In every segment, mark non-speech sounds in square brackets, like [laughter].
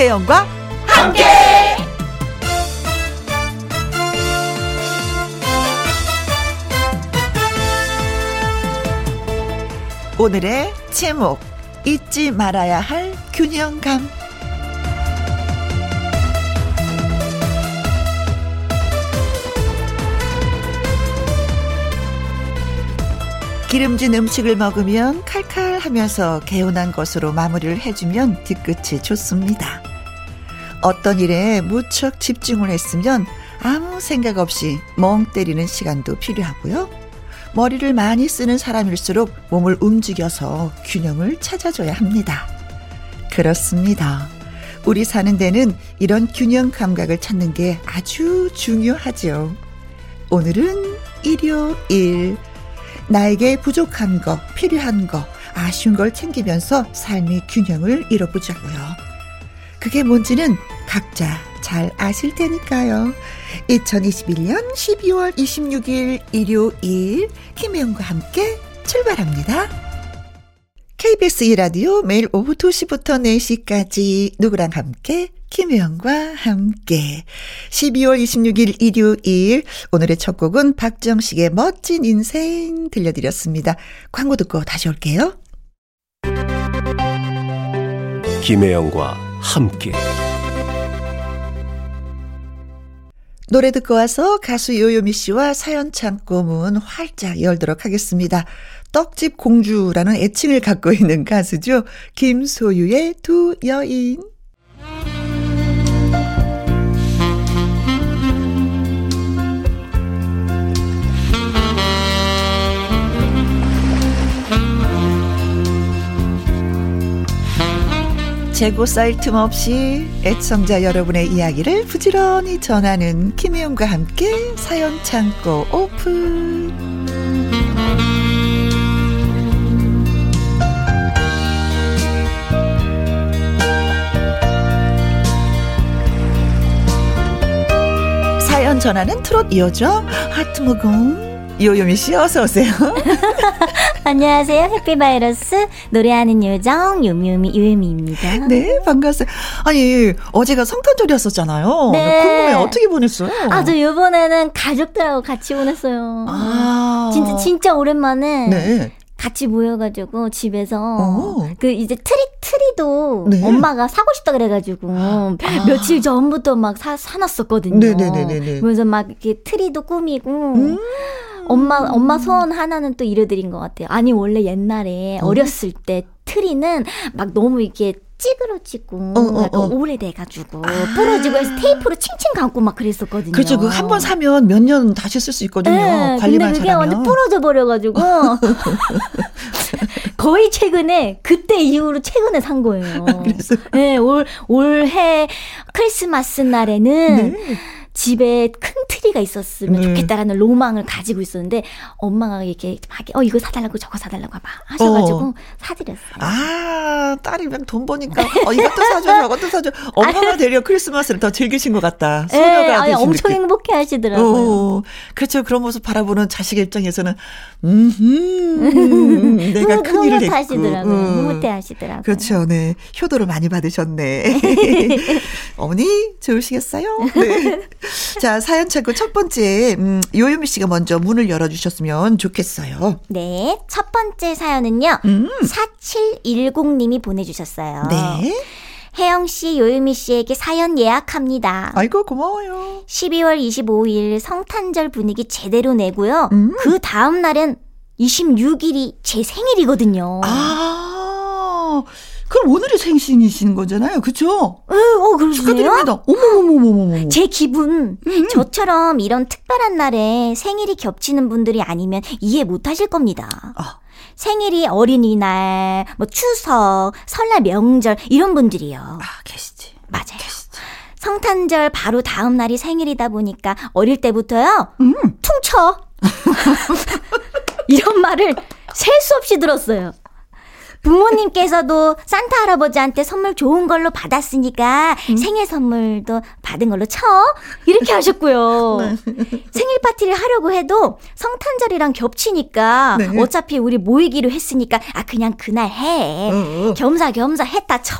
김혜영과 함께. 오늘의 제목 잊지 말아야 할 균형감 기름진 음식을 먹으면 칼칼하면서 개운한 것으로 마무리를 해주면 뒤끝이 좋습니다. 어떤 일에 무척 집중을 했으면 아무 생각 없이 멍 때리는 시간도 필요하고요. 머리를 많이 쓰는 사람일수록 몸을 움직여서 균형을 찾아줘야 합니다. 그렇습니다. 우리 사는 데는 이런 균형 감각을 찾는 게 아주 중요하죠. 오늘은 일요일. 나에게 부족한 거, 필요한 거, 아쉬운 걸 챙기면서 삶의 균형을 이뤄보자고요. 그게 뭔지는 각자 잘 아실 테니까요. 2021년 12월 26일 일요일 김혜영과 함께 출발합니다. KBS 2라디오 매일 오후 2시부터 4시까지 누구랑 함께 김혜영과 함께 12월 26일 일요일 오늘의 첫 곡은 박정식의 멋진 인생 들려드렸습니다. 광고 듣고 다시 올게요. 김혜영과 함께 노래 듣고 와서 가수 요요미 씨와 사연 창고 문 활짝 열도록 하겠습니다. 떡집 공주라는 애칭을 갖고 있는 가수죠. 김소유의 두 여인. 재고 쌓일 틈 없이 애청자 여러분의 이야기를 부지런히 전하는 김혜영과 함께 사연 창고 오픈. 사연 전하는 트롯 여자 하트무 궁 요요미 씨 어서 오세요. [laughs] 안녕하세요. Happy virus 노래하는 요정 요미요미 요요미입니다. 네, 반갑어요. 아니, 어제가 성탄절이었었잖아요. 네. 궁금해 어떻게 보냈어요? 아, 저 요번에는 가족들하고 같이 보냈어요. 아. 진짜 진짜 오랜만에 네. 같이 모여가지고 집에서 오. 어. 그 이제 트리 트리도 네. 엄마가 사고 싶다 그래가지고 아. 며칠 전부터 막 사 사놨었거든요. 네네네네. 그래서 막 이렇게 트리도 꾸미고 음. 엄마 엄마 소원 하나는 또 이뤄드린 것 같아요. 아니 원래 옛날에 어. 어렸을 때 트리는 막 너무 이렇게 찌그러지고 어, 어, 어. 오래돼가지고 아. 부러지고 해서 테이프로 칭칭 감고 막 그랬었거든요. 그렇죠. 그 한 번 사면 몇 년 다시 쓸 수 있거든요. 네, 관리만 근데 그게 잘하면. 완전 부러져 버려가지고 [laughs] 거의 최근에 그때 이후로 최근에 산 거예요. [laughs] 그래서 네, 올 올해 크리스마스 날에는. 네. 집에 큰 트리가 있었으면 네. 좋겠다라는 로망을 가지고 있었는데 엄마가 이렇게 막 어 이거 사달라고 저거 사달라고 막 하셔가지고 어. 사드렸어요. 아 딸이면 돈 버니까 어 이것도 사줘 [laughs] 저것도 사줘 엄마가 되려 크리스마스를 더 즐기신 것 같다. 네, 소녀가 네, 엄청 행복해 하시더라고요. 어, 그렇죠 그런 모습 바라보는 자식 입장에서는 음 내가 큰 일을 했고 하시더라고요. 음. 흐뭇해 하시더라고요. 그렇죠 네 효도를 많이 받으셨네. [laughs] [laughs] 어머니 좋으시겠어요? 네. 자, 사연 찾고 첫 번째, 음, 요요미 씨가 먼저 문을 열어주셨으면 좋겠어요. 네. 첫 번째 사연은요, 음. 4710님이 보내주셨어요. 네. 혜영 씨, 요유미 씨에게 사연 예약합니다. 아이고, 고마워요. 12월 25일 성탄절 분위기 제대로 내고요. 음. 그 다음 날은 26일이 제 생일이거든요. 아. 그럼 오늘이 생신이신 거잖아요. 그쵸? 네, 어, 그러세요? 축하드립니다. 어머머머머머머. 제 기분, 음. 저처럼 이런 특별한 날에 생일이 겹치는 분들이 아니면 이해 못 하실 겁니다. 아. 생일이 어린이날, 뭐 추석, 설날 명절, 이런 분들이요. 아, 계시지. 맞아요. 계시지. 성탄절 바로 다음 날이 생일이다 보니까 어릴 때부터요, 음. 퉁쳐. [laughs] 이런 말을 셀 수 없이 들었어요. 부모님께서도 산타 할아버지한테 선물 좋은 걸로 받았으니까 음. 생일 선물도 받은 걸로 쳐. 이렇게 하셨고요. [laughs] 네. 생일 파티를 하려고 해도 성탄절이랑 겹치니까 네. 어차피 우리 모이기로 했으니까 아 그냥 그날 해. 어, 어. 겸사겸사 했다 쳐.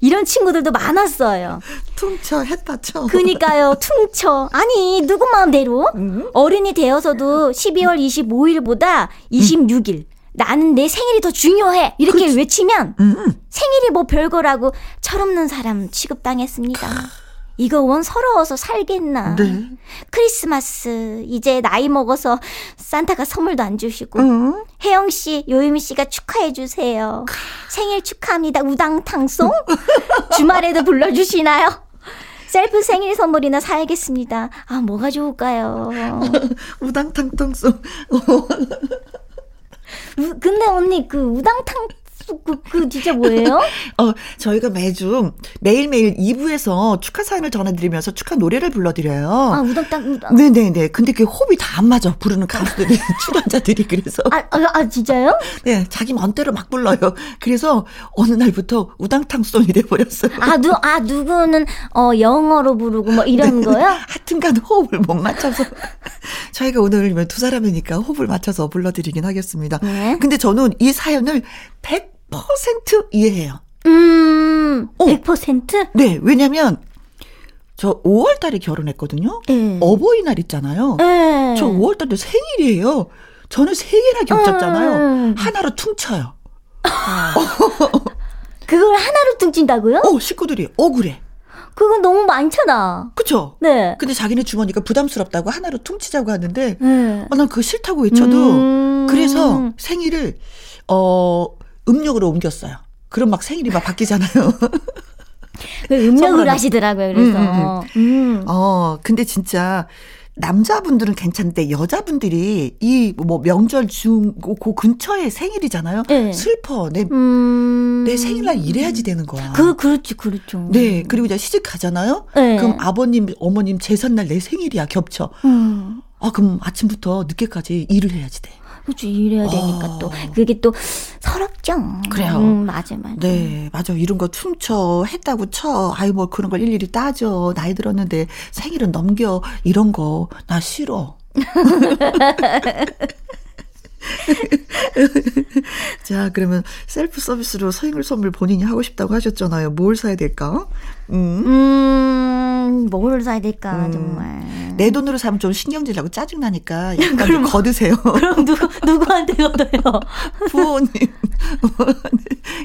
이런 친구들도 많았어요. 퉁쳐 했다 쳐. 그니까요. 퉁쳐. 아니 누구 마음대로 음. 어른이 되어서도 12월 25일보다 26일 음. 나는 내 생일이 더 중요해. 이렇게 그치. 외치면 음. 생일이 뭐 별거라고 철없는 사람 취급당했습니다. 이거 원 서러워서 살겠나. 네. 크리스마스 이제 나이 먹어서 산타가 선물도 안 주시고 음. 혜영 씨, 요유미 씨가 축하해 주세요. 생일 축하합니다. 우당탕송 주말에도 불러 주시나요? 셀프 생일 선물이나 사야겠습니다. 아 뭐가 좋을까요? [laughs] 우당탕탕송. [laughs] 근데 언니 그 우당탕 그, 그 진짜 뭐예요? [laughs] 어, 저희가 매주 매일매일 2부에서 축하 사연을 전해드리면서 축하 노래를 불러드려요. 아, 우당땅, 우당. 네네네. 근데 그 호흡이 다 안 맞아. 부르는 가수들이, [laughs] 출연자들이. 그래서. 아, 아, 아, 진짜요? 네, 자기 맘대로 막 불러요. 그래서 어느 날부터 우당탕송이 돼버렸어요. 아, 누, 아, 누구는, 어, 영어로 부르고 뭐 이런 네. 거요? [laughs] 하여튼간 호흡을 못 맞춰서. 저희가 오늘 두 사람이니까 호흡을 맞춰서 불러드리긴 하겠습니다. 네. 근데 저는 이 사연을 100 100% 이해해요. 음, 100%? 어. 네, 왜냐면, 저 5월 달에 결혼했거든요. 네. 어버이날 있잖아요. 네. 저 5월 달도 생일이에요. 저는 세 개나 겹쳤잖아요. 음. 하나로 퉁쳐요. 아. [laughs] 그걸 하나로 퉁친다고요? 어, 식구들이 억울해. 그건 너무 많잖아. 그쵸? 네. 근데 자기네 주머니가 부담스럽다고 하나로 퉁치자고 하는데, 네. 어, 난 그거 싫다고 외쳐도, 음. 그래서 생일을, 어, 음력으로 옮겼어요. 그럼 막 생일이 막 바뀌잖아요. 그 음력으로 하시더라고요. 그래서. 음, 음, 음. 음. 어, 근데 진짜 남자분들은 괜찮은데 여자분들이 이 뭐 명절 중그 근처에 생일이잖아요. 네. 슬퍼. 내, 음... 내 생일날 이래야지 되는 거야. 그 그렇지 그렇죠. 네. 그리고 이제 시집 가잖아요. 네. 그럼 아버님 어머님 제삿날 내 생일이야 겹쳐. 음. 아 그럼 아침부터 늦게까지 일을 해야지 돼. 그렇죠. 일해야 되니까 어. 또 그게 또 서럽죠. 그래요. 음, 맞아, 맞아. 네, 맞아. 이런 거 춤춰 했다고 쳐. 아이 뭐 그런 걸 일일이 따져. 나이 들었는데 생일은 넘겨. 이런 거 나 싫어. [laughs] [laughs] 자, 그러면 셀프 서비스로 생일 선물 본인이 하고 싶다고 하셨잖아요. 뭘 사야 될까? 음, 음뭘 사야 될까, 음, 정말. 내 돈으로 사면 좀 신경질 나고 짜증나니까 약간 거드세요. [laughs] 그럼 누구, 누구한테 걷어요? [laughs] 부모님.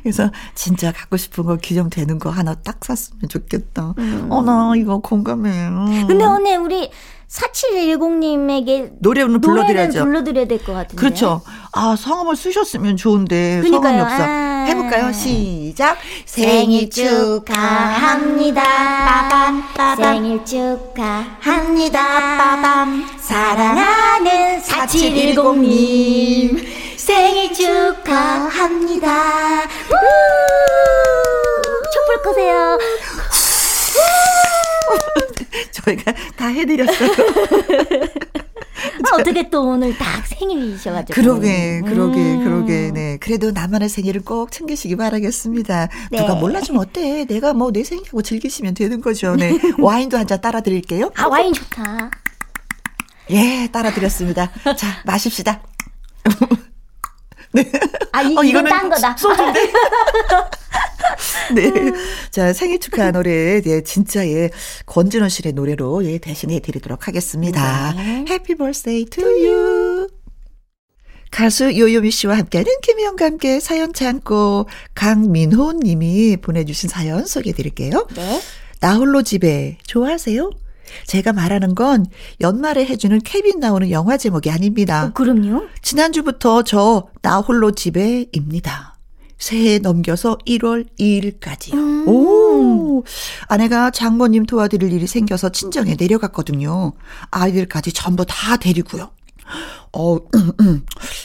그래서 진짜 갖고 싶은 거 규정되는 거 하나 딱 샀으면 좋겠다. 음. 어, 나 이거 공감해. 근데 언니, 우리 4710님에게 노래는 불러드려야죠. 불러드려야 될 것 같은데. 그렇죠. 아, 성함을 쓰셨으면 좋은데 그러니까요. 성함이 없어. 아~ 해볼까요? 시작. 생일 축하합니다. 빠밤, 빠밤. 생일 축하합니다. 빠밤. 사랑하는 4710님. 생일 축하합니다. 촛불 끄세요. [laughs] [laughs] 저희가 다 해드렸어요. [laughs] 아, 어떻게 또 오늘 딱 생일이셔가지고. 그러게, 그러게, 음. 그러게. 네. 그래도 나만의 생일을 꼭 챙기시기 바라겠습니다. 네. 누가 몰라주면 어때? 내가 뭐 내 생일하고 즐기시면 되는 거죠. 네. [laughs] 와인도 한 잔 따라 드릴게요. 아, 와인 좋다. 예, 따라 드렸습니다. 자, 마십시다. 네. 아, 이, 어, 이거는 딴 거다. 소주인데? [laughs] 네. 자, 생일 축하 노래, 예, 진짜, 예, 권진원 씨의 노래로, 예, 대신해 드리도록 하겠습니다. 네. Happy birthday to you. 가수 요요미 씨와 함께하는 김희영과 함께 사연 참고 강민호 님이 보내주신 사연 소개해 드릴게요. 네. 나홀로 집에 좋아하세요? 제가 말하는 건 연말에 해주는 케빈 나오는 영화 제목이 아닙니다. 어, 그럼요. 지난주부터 저 나홀로 집에입니다. 새해 넘겨서 1월 2일까지요. 음. 오! 아내가 장모님 도와드릴 일이 생겨서 친정에 내려갔거든요. 아이들까지 전부 다 데리고요. 어,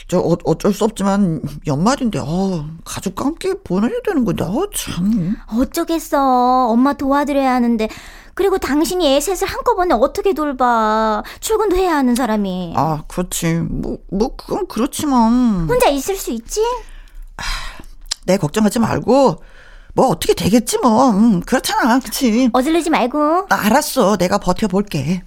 저 어, 어쩔 수 없지만 연말인데 어, 가족과 함께 보내야 되는 건데 어, 참. 어쩌겠어. 엄마 도와드려야 하는데 그리고 당신이 애 셋을 한꺼번에 어떻게 돌봐. 출근도 해야 하는 사람이. 아, 그렇지. 뭐, 뭐, 그건 그렇지만. 혼자 있을 수 있지? 아, 내 걱정하지 말고 뭐 어떻게 되겠지 뭐. 음, 그렇잖아. 그치? 어질르지 말고. 아, 알았어. 내가 버텨볼게.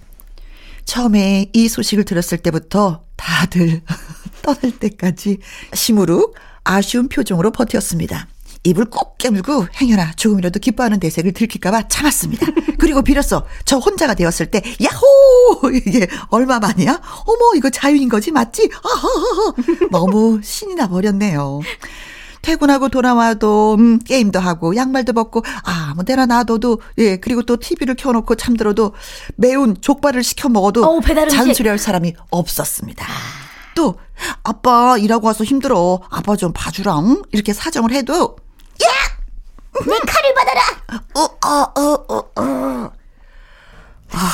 처음에 이 소식을 들었을 때부터 다들 [laughs] 떠날 때까지 시무룩 아쉬운 표정으로 버텼습니다. 입을 꼭 깨물고 행여나 조금이라도 기뻐하는 대색을 들킬까봐 참았습니다. 그리고 비로소 저 혼자가 되었을 때 야호 이게 얼마 만이야? 어머 이거 자유인 거지 맞지? 아하하하. 너무 신이 나 버렸네요. 퇴근하고 돌아와도 음, 게임도 하고 양말도 벗고 아무 데나 놔둬도 예 그리고 또 TV를 켜놓고 잠들어도 매운 족발을 시켜 먹어도 어, 잔소리할 사람이 없었습니다. 또 아빠 일하고 와서 힘들어 아빠 좀 봐주랑 이렇게 사정을 해도 야! 내 칼을 받아라! 어, 어, 어, 어, 어. 아,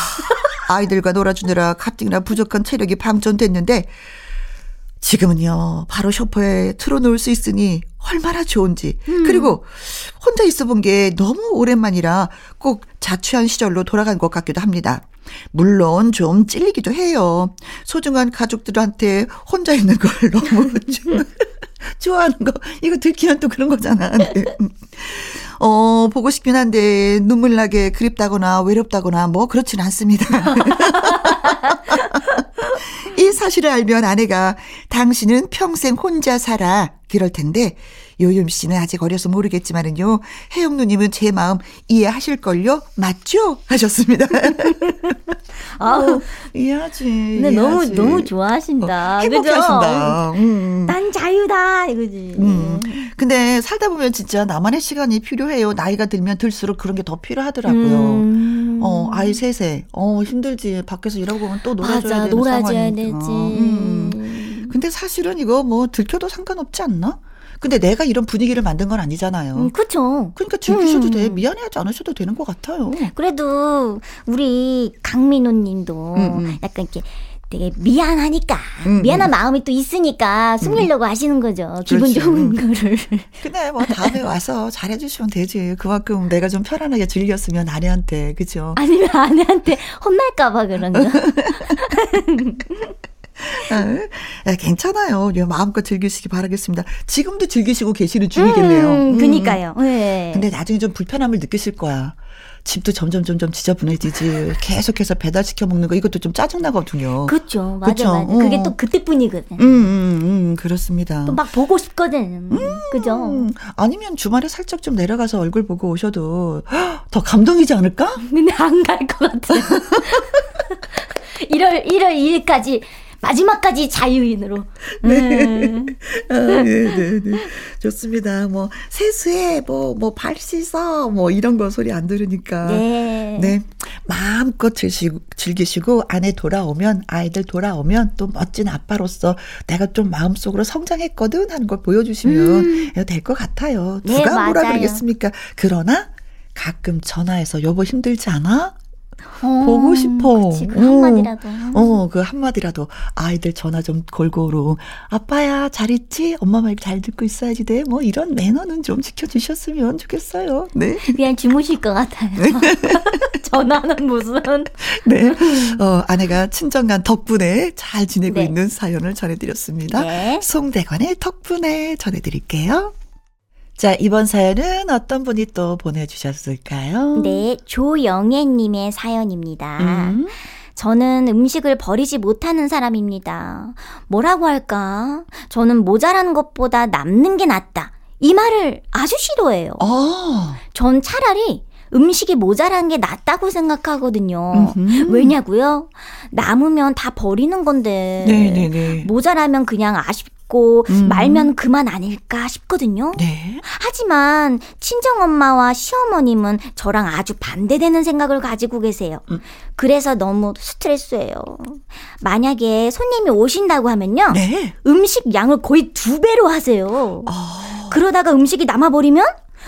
아이들과 놀아주느라 가뜩이나 부족한 체력이 방전됐는데 지금은요, 바로 쇼파에 틀어놓을 수 있으니 얼마나 좋은지. 음. 그리고 혼자 있어 본 게 너무 오랜만이라 꼭 자취한 시절로 돌아간 것 같기도 합니다. 물론 좀 찔리기도 해요. 소중한 가족들한테 혼자 있는 걸 [laughs] 너무 [laughs] 좋아하는 거. 이거 들키면 또 그런 거잖아. 네. 어, 보고 싶긴 한데 눈물 나게 그립다거나 외롭다거나 뭐 그렇지는 않습니다. [laughs] 이 사실을 알면 아내가 당신은 평생 혼자 살아. 그럴 텐데 요윤 씨는 아직 어려서 모르겠지만은요. 혜영 누님은 제 마음 이해하실걸요? 맞죠? 하셨습니다. [laughs] 아우, 이해하지. 근데 너무, 너무 좋아하신다. 어, 행복하신다. 음, 음. 난 자유다. 이거지. 음. 근데 살다 보면 진짜 나만의 시간이 필요해요. 나이가 들면 들수록 그런 게 더 필요하더라고요. 음. 어, 아이 셋에. 어, 힘들지. 밖에서 일하고 오면 또 놀아줘야 맞아, 되는 놀아줘야 상황이니까. 되지. 음. 근데 사실은 이거 뭐 들켜도 상관없지 않나? 근데 내가 이런 분위기를 만든 건 아니잖아요. 음, 그렇죠. 그러니까 즐기셔도 음. 돼. 미안해하지 않으셔도 되는 것 같아요. 그래도 우리 강민호님도 음, 음. 약간 이렇게 되게 미안하니까 음, 미안한 음. 마음이 또 있으니까 숨기려고 음. 하시는 거죠. 기분 그렇죠. 좋은 거를. [laughs] 근데 뭐 다음에 와서 잘해 주시면 되지. 그만큼 내가 좀 편안하게 즐겼으면 아내한테 그죠? 아니면 아내한테 혼날까 봐 그런 거. 네, [laughs] 괜찮아요. 마음껏 즐기시기 바라겠습니다. 지금도 즐기시고 계시는 중이겠네요. 음, 음. 그니까요. 네. 근데 나중에 좀 불편함을 느끼실 거야. 집도 점점 점점 지저분해지지. 계속해서 배달 시켜 먹는 거 이것도 좀 짜증 나거든요. 그렇죠. 맞아 그쵸? 맞아. 그게 또 어. 그때뿐이거든. 음, 음, 음 그렇습니다. 또 막 보고 싶거든. 음, 그죠? 아니면 주말에 살짝 좀 내려가서 얼굴 보고 오셔도 더 감동이지 않을까? 근데 안 갈 것 같아. 1월 1월 2일까지 마지막까지 자유인으로. 네. 네. 아, [laughs] 네, 네, 네. 좋습니다. 뭐, 세수해, 뭐, 뭐, 발 씻어, 뭐, 이런 거 소리 안 들으니까. 네. 네. 마음껏 즐기시고, 즐기시고, 아내 돌아오면, 아이들 돌아오면, 또 멋진 아빠로서 내가 좀 마음속으로 성장했거든 하는 걸 보여주시면 음. 될것 같아요. 누가 네, 뭐라 그러겠습니까? 그러나, 가끔 전화해서 여보 힘들지 않아? 어, 보고 싶어. 그치, 그 한마디라도. 어, 어, 그 한마디라도. 아이들 전화 좀 골고루. 아빠야, 잘 있지? 엄마 말 잘 듣고 있어야지 돼. 뭐 이런 매너는 좀 지켜주셨으면 좋겠어요. 네. 그냥 주무실 것 같아요. 네. [laughs] 전화는 무슨. 네. 어, 아내가 친정간 덕분에 잘 지내고 네. 있는 사연을 전해드렸습니다. 네. 송대관의 덕분에 전해드릴게요. 자, 이번 사연은 어떤 분이 또 보내주셨을까요? 네, 조영애님의 사연입니다. 음. 저는 음식을 버리지 못하는 사람입니다. 뭐라고 할까? 저는 모자란 것보다 남는 게 낫다. 이 말을 아주 싫어해요. 아. 전 차라리 음식이 모자란 게 낫다고 생각하거든요. 음흠. 왜냐고요? 남으면 다 버리는 건데 네네네. 모자라면 그냥 아쉽 있고 음. 말면 그만 아닐까 싶거든요. 네. 하지만 친정 엄마와 시어머님은 저랑 아주 반대되는 생각을 가지고 계세요. 음. 그래서 너무 스트레스예요. 만약에 손님이 오신다고 하면요. 네. 음식 양을 거의 두 배로 하세요. 어. 그러다가 음식이 남아버리면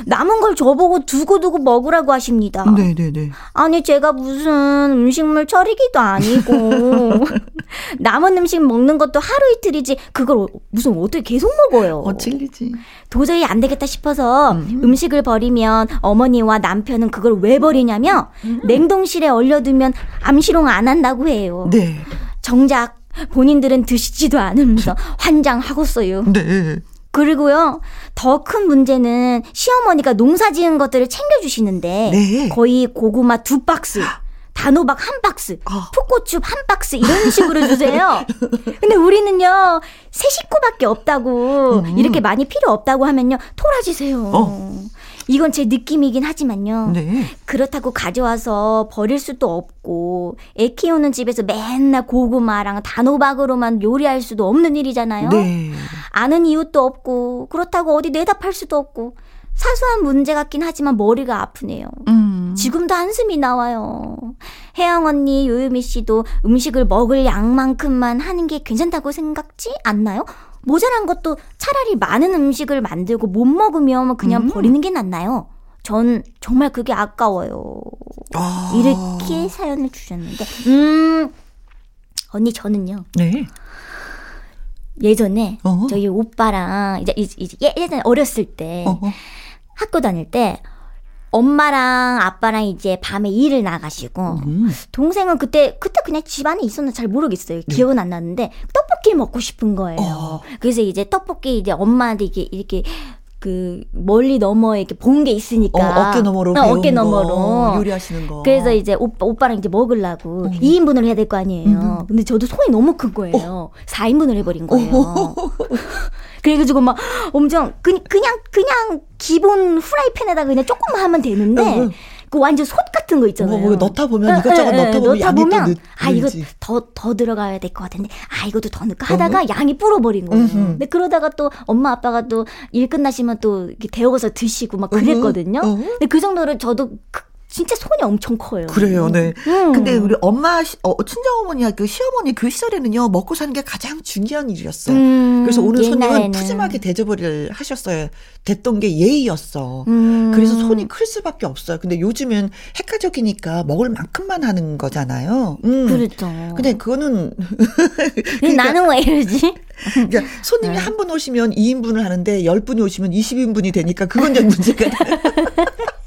남은 걸 저보고 두고두고 먹으라고 하십니다. 네네네. 아니, 제가 무슨 음식물 처리기도 아니고, [laughs] 남은 음식 먹는 것도 하루 이틀이지, 그걸 무슨 어떻게 계속 먹어요. 어, 찔리지. 도저히 안 되겠다 싶어서 음. 식을 버리면 어머니와 남편은 그걸 왜 버리냐며, 음. 냉동실에 얼려두면 암시롱 안 한다고 해요. 네. 정작 본인들은 드시지도 않으면서 환장하고써요. 네. 그리고요, 더 큰 문제는 시어머니가 농사 지은 것들을 챙겨주시는데, 네. 거의 고구마 두 박스. 단호박 한 박스, 어. 풋고추 한 박스 이런 식으로 주세요. [laughs] 근데 우리는요 세 식구밖에 없다고 음. 이렇게 많이 필요 없다고 하면요 토라지세요. 어. 이건 제 느낌이긴 하지만요. 네. 그렇다고 가져와서 버릴 수도 없고 애 키우는 집에서 맨날 고구마랑 단호박으로만 요리할 수도 없는 일이잖아요. 네. 아는 이웃도 없고 그렇다고 어디 내다 팔 수도 없고 사소한 문제 같긴 하지만 머리가 아프네요. 음. 지금도 한숨이 나와요. 혜영 언니, 요유미 씨도 음식을 먹을 양만큼만 하는 게 괜찮다고 생각지 않나요? 모자란 것도 차라리 많은 음식을 만들고 못 먹으면 그냥 음. 버리는 게 낫나요? 전 정말 그게 아까워요. 아. 이렇게 사연을 주셨는데, 음, 언니 저는요. 네. 예전에 어허. 저희 오빠랑 이제, 이제 예전에 어렸을 때 어허. 학교 다닐 때 엄마랑 아빠랑 이제 밤에 일을 나가시고 음. 동생은 그때 그때 그냥 집안에 있었나 잘 모르겠어요. 네. 기억은 안 나는데 떡볶이 먹고 싶은 거예요. 어. 그래서 이제 떡볶이 이제 엄마한테 이게 이렇게 그 멀리 너머 이렇게 본 게 있으니까 어, 깨 너머로 어, 어깨 너머로 요리하시는 거. 그래서 이제 오빠 오빠랑 이제 먹으려고 음. 2인분을 해야 될 거 아니에요. 음. 근데 저도 손이 너무 큰 거예요. 어. 4인분을 해버린 거예요. 그래가지고 막 엄청 그, 그냥 그냥 기본 후라이팬에다 그냥 조금만 하면 되는데 그 완전 솥 같은 거 있잖아요. 뭐, 뭐 넣다 보면 이것저것 에, 에, 넣다 보면, 넣다 보면 아 이거 더 더 들어가야 될 것 같은데 아 이것도 더 넣을까 하다가 어 양이 불어버린 거예요. 음흠. 근데 그러다가 또 엄마 아빠가 또 일 끝나시면 또 이렇게 데워서 드시고 막 그랬거든요. 음흠. 근데 그 정도로 저도 진짜 손이 엄청 커요. 그래요, 네. 음. 근데 우리 엄마, 어, 친정어머니와 그 시어머니 그 시절에는요, 먹고 사는 게 가장 중요한 일이었어요. 음, 그래서 오늘 손님은 푸짐하게 대접을 하셨어요. 됐던 게 예의였어. 음. 그래서 손이 클 수밖에 없어요. 근데 요즘은 핵가족이니까 먹을 만큼만 하는 거잖아요. 음. 그렇죠. 근데 그거는. [laughs] 그러니까, 나는 왜 이러지? 그러니까 손님이 네. 한분 오시면 2인분을 하는데 10분이 오시면 20인분이 되니까 그건 좀 문제가. [laughs] [laughs]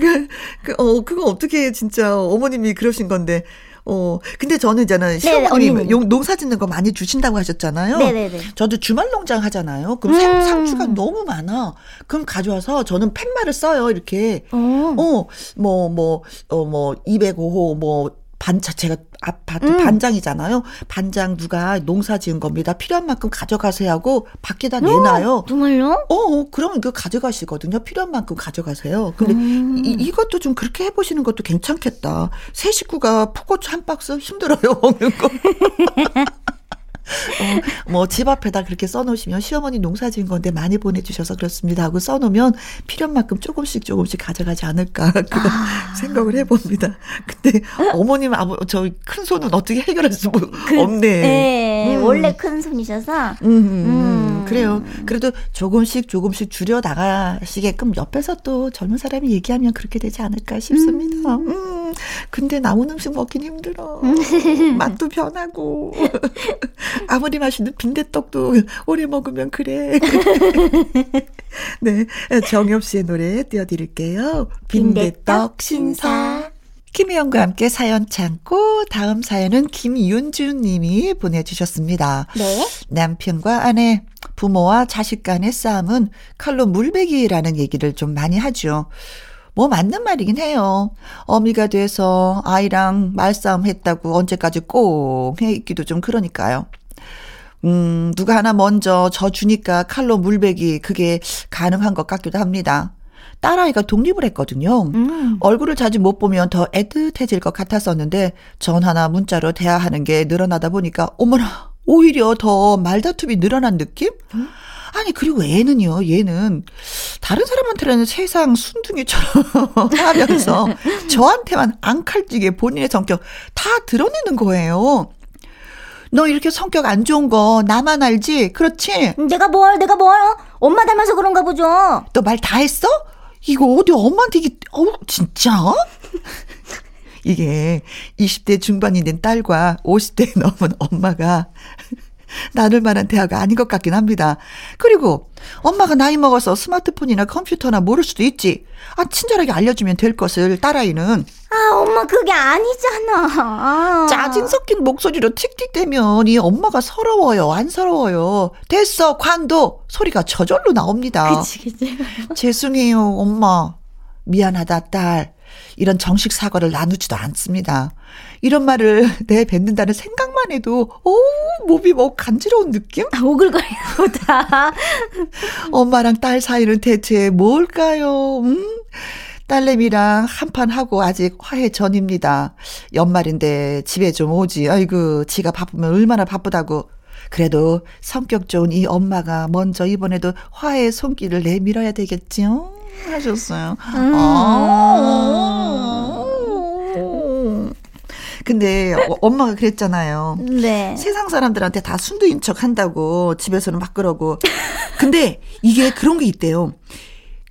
그, 그, 어, 그거 어떻게 진짜 어머님이 그러신 건데. 어, 근데 저는 있잖아요. 시어머님이 농사 짓는 거 많이 주신다고 하셨잖아요. 네네네. 저도 주말 농장 하잖아요. 그럼 음. 상추가 너무 많아. 그럼 가져와서 저는 팻말을 써요. 이렇게. 어, 어 뭐, 뭐, 어, 뭐, 205호, 뭐, 반차 제가 아파트 음. 반장이잖아요. 반장 누가 농사 지은 겁니다. 필요한 만큼 가져가세요 하고 밖에다 내놔요. 어, 정말요? 어, 어, 그러면 그 가져가시거든요. 필요한 만큼 가져가세요. 근데 음. 이, 이것도 좀 그렇게 해보시는 것도 괜찮겠다. 새 식구가 푸고추 한 박스 힘들어요 먹는 거. [laughs] 어, 뭐집 앞에다 그렇게 써놓으시면 시어머니 농사 지은 건데 많이 보내주셔서 그렇습니다 하고 써놓으면 필요한 만큼 조금씩 조금씩 가져가지 않을까 [laughs] 그런 아. 생각을 해봅니다. 근데 어머님 아버 저희 큰 손은 어떻게 해결할 수 그, 없네. 네, 음. 원래 큰 손이셔서. 음, 음, 음, 그래요. 그래도 조금씩 조금씩 줄여 나가시게끔 옆에서 또 젊은 사람이 얘기하면 그렇게 되지 않을까 싶습니다. 음. 음. 근데 남은 음식 먹긴 힘들어. 맛도 변하고. 아무리 맛있는 빈대떡도 오래 먹으면 그래. [laughs] 네. 정엽 씨의 노래 띄워드릴게요. 빈대떡 신사. 김혜영과 함께 사연 참고 다음 사연은 김윤주 님이 보내주셨습니다. 네. 남편과 아내, 부모와 자식 간의 싸움은 칼로 물베기라는 얘기를 좀 많이 하죠. 뭐 맞는 말이긴 해요. 어미가 돼서 아이랑 말싸움 했다고 언제까지 꼭 해 있기도 좀 그러니까요. 음, 누가 하나 먼저 저 주니까 칼로 물베기 그게 가능한 것 같기도 합니다. 딸아이가 독립을 했거든요. 음. 얼굴을 자주 못 보면 더 애틋해질 것 같았었는데 전화나 문자로 대화하는 게 늘어나다 보니까 어머나 오히려 더 말다툼이 늘어난 느낌? 음? 아니 그리고 애는요 얘는 다른 사람한테는 세상 순둥이처럼 [laughs] 하면서 저한테만 앙칼지게 본인의 성격 다 드러내는 거예요. 너 이렇게 성격 안 좋은 거 나만 알지? 그렇지? 내가 뭘, 내가 뭘? 엄마 닮아서 그런가 보죠. 너 말 다 했어? 이거 어디 엄마한테 이게, 어우, 진짜? [laughs] 이게 20대 중반이 된 딸과 50대 넘은 엄마가 나눌 만한 대화가 아닌 것 같긴 합니다. 그리고 엄마가 나이 먹어서 스마트폰이나 컴퓨터나 모를 수도 있지. 아, 친절하게 알려주면 될 것을 딸아이는. 아, 엄마 그게 아니잖아. 짜증 섞인 목소리로 틱틱대면 이 엄마가 서러워요. 안 서러워요. 됐어 관도 소리가 저절로 나옵니다. 그치 그치. [laughs] 죄송해요 엄마. 미안하다 딸. 이런 정식 사과를 나누지도 않습니다. 이런 말을 [laughs] 내뱉는다는 생각 만 해도 오 몸이 뭐 간지러운 느낌? 아, 오글거리보다. [laughs] 엄마랑 딸 사이는 대체 뭘까요? 음? 딸내미랑 한판 하고 아직 화해 전입니다. 연말인데 집에 좀 오지. 아이고, 지가 바쁘면 얼마나 바쁘다고. 그래도 성격 좋은 이 엄마가 먼저 이번에도 화해 손길을 내밀어야 되겠지요? 하셨어요. 음. 아. 근데 어, 엄마가 그랬잖아요. 네. 세상 사람들한테 다 순두인 척 한다고 집에서는 막 그러고. 근데 이게 그런 게 있대요.